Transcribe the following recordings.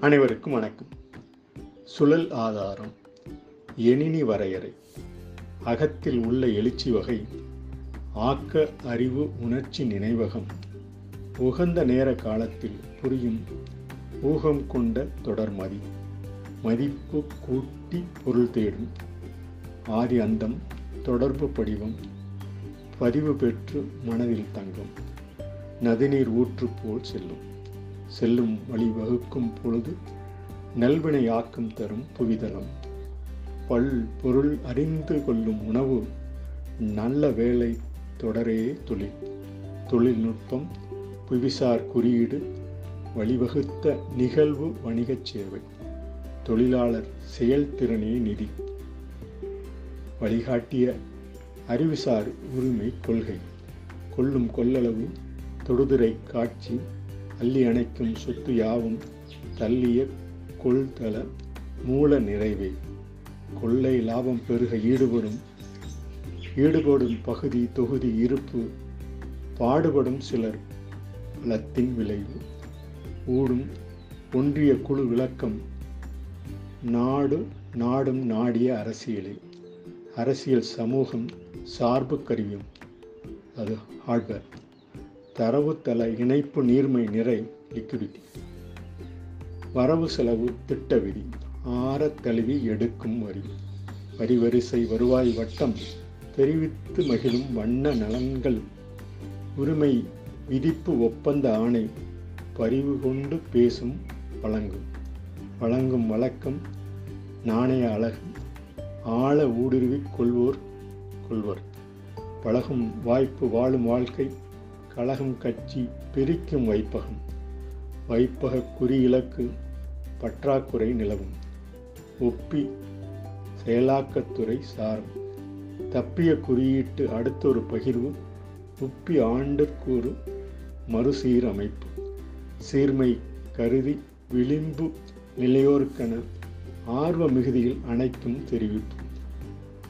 அனைவருக்கும் வணக்கம். சுழல் ஆதாரம் எணினி வரையறை அகத்தில் உள்ள எழுச்சி வகை ஆக்க அறிவு உணர்ச்சி நினைவகம் உகந்த நேர காலத்தில் புரியும் ஊகம் கொண்ட தொடர்மதி மதிப்பு கூட்டி பொருள் தேடும் ஆதி அந்தம் தொடர்பு படிவம் பதிவு பெற்று மனதில் தங்கும் நதிநீர் ஊற்று போல் செல்லும். செல்லும் வழி வகுக்கும் பொழுது நல்வினை ஆக்கம் தரும் புவிதலம் பல் பொருள் அறிந்து கொள்ளும் உணவு நல்ல வேலை தொடரே தொழில். தொழில்நுட்பம் புவிசார் குறியீடு வழிவகுத்த நிகழ்வு வணிகச் சேவை. தொழிலாளர் செயல்திறனே நிதி. வழிகாட்டிய அறிவுசார் உரிமை கொள்கை. கொள்ளும் கொள்ளளவு தொடுதிரை காட்சி அள்ளி அணைக்கும் சொத்து யாவும் தள்ளிய கொள்தல மூல நிறைவே. கொள்ளை லாபம் பெருக ஈடுபடும். ஈடுபடும் பகுதி தொகுதி இருப்பு பாடுபடும் சிலர் லத்தின் விளைவு. ஊடும் ஒன்றிய குழு விளக்கம். நாடு நாடும் நாடிய அரசியலை. அரசியல் சமூகம் சார்பு கருவியும். அது ஹார்ட்வேர் தரவுத்தள இணைப்பு நீர்மை நிறை லிக்விடிட்டி வரவு செலவு திட்ட விதி ஆற தழுவி எடுக்கும் வரி. வரி வரிசை வருவாய் வட்டம் தெரிவித்து மகிழும் வண்ண நலன்கள். உரிமை விதிப்பு ஒப்பந்த ஆணை பரிவு கொண்டு பேசும் வழங்கும் வழங்கும் வழக்கம் நாணய அழகு. ஆழ ஊடுருவிக் கொள்வோர் கொள்வர். பழகும் வாய்ப்பு வாழும் வாழ்க்கை கழகம் கட்சி பிரிக்கும் வைப்பகம். வைப்பக குறி இலக்கு பற்றாக்குறை நிலவும். ஒப்பி செயலாக்கத்துறை சாரம். தப்பிய குறியீட்டு அடுத்த ஒரு பகிர்வு உப்பி ஆண்டுக்கூறு மறுசீரமைப்பு. சீர்மை கருதி விளிம்பு நிலையோருக்கென ஆர்வ மிகுதியில் அனைத்தும் தெரிவிப்பு.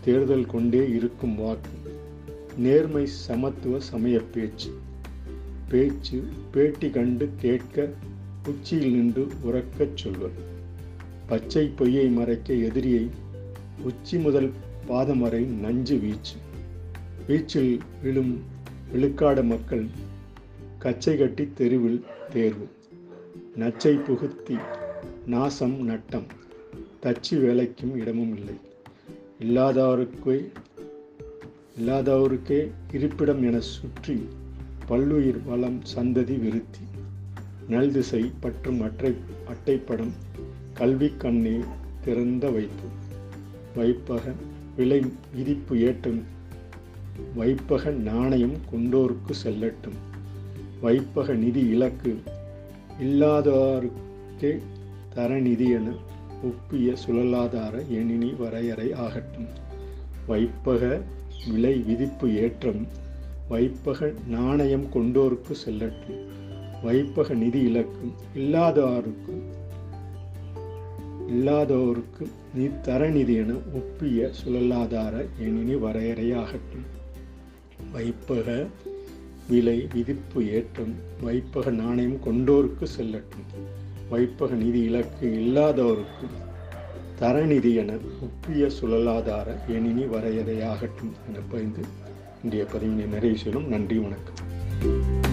தேர்தல் கொண்டே இருக்கும் வாக்கு. நேர்மை சமத்துவ சமய பேச்சு. பேச்சு பேட்டி கண்டு கேட்க உச்சியில் நின்று உறக்கச் சொல்வர் பச்சை பொய்யை மறைக்க எதிரியை உச்சி முதல் பாதம் வரை நஞ்சு வீச்சு. வீச்சில் விழும் விழுக்காட மக்கள் கச்சை கட்டி தெருவில் தேர்வு. நச்சை புகுத்தி நாசம் நட்டம் தச்சு வேலைக்கும் இடமும் இல்லை. இல்லாதவருக்கே இல்லாதவருக்கே இருப்பிடம் என சுற்றி பல்லுயிர் வளம் சந்ததி விருத்தி. நல்திசை மற்றும் பற்றும் அட்டை அட்டைப்படம் கல்வி கண்ணே திறந்த வைப்பு. வைப்பக விலை விதிப்பு ஏற்றம். வைப்பக நாணயம் கொண்டோருக்கு செல்லட்டும். வைப்பக நிதி இலக்கு இல்லாதவருக்கே தரநிதி என ஒப்பிய சுழலாதார எணினி வரையறை ஆகட்டும். வைப்பக விலை விதிப்பு ஏற்றம். வைப்பக நாணயம் கொண்டோருக்கு செல்லட்டும். வைப்பக நிதி இலக்கும் இல்லாதவருக்கு இல்லாதோருக்கு நீ தரநிதி என ஒப்பிய சுழலாதார எனினி வரையறையாகட்டும். வைப்பக விலை விதிப்பு ஏற்றம் வைப்பக நாணயம் கொண்டோருக்கு செல்லட்டும். வைப்பக நிதி இலக்கு இல்லாதோருக்கு தரநிதி என ஒப்பிய சுழலாதார எனினி வரையறையாகட்டும் என பயந்து இன்றைய பதிவினை நிறைவு செய்யணும் நன்றி வணக்கம்.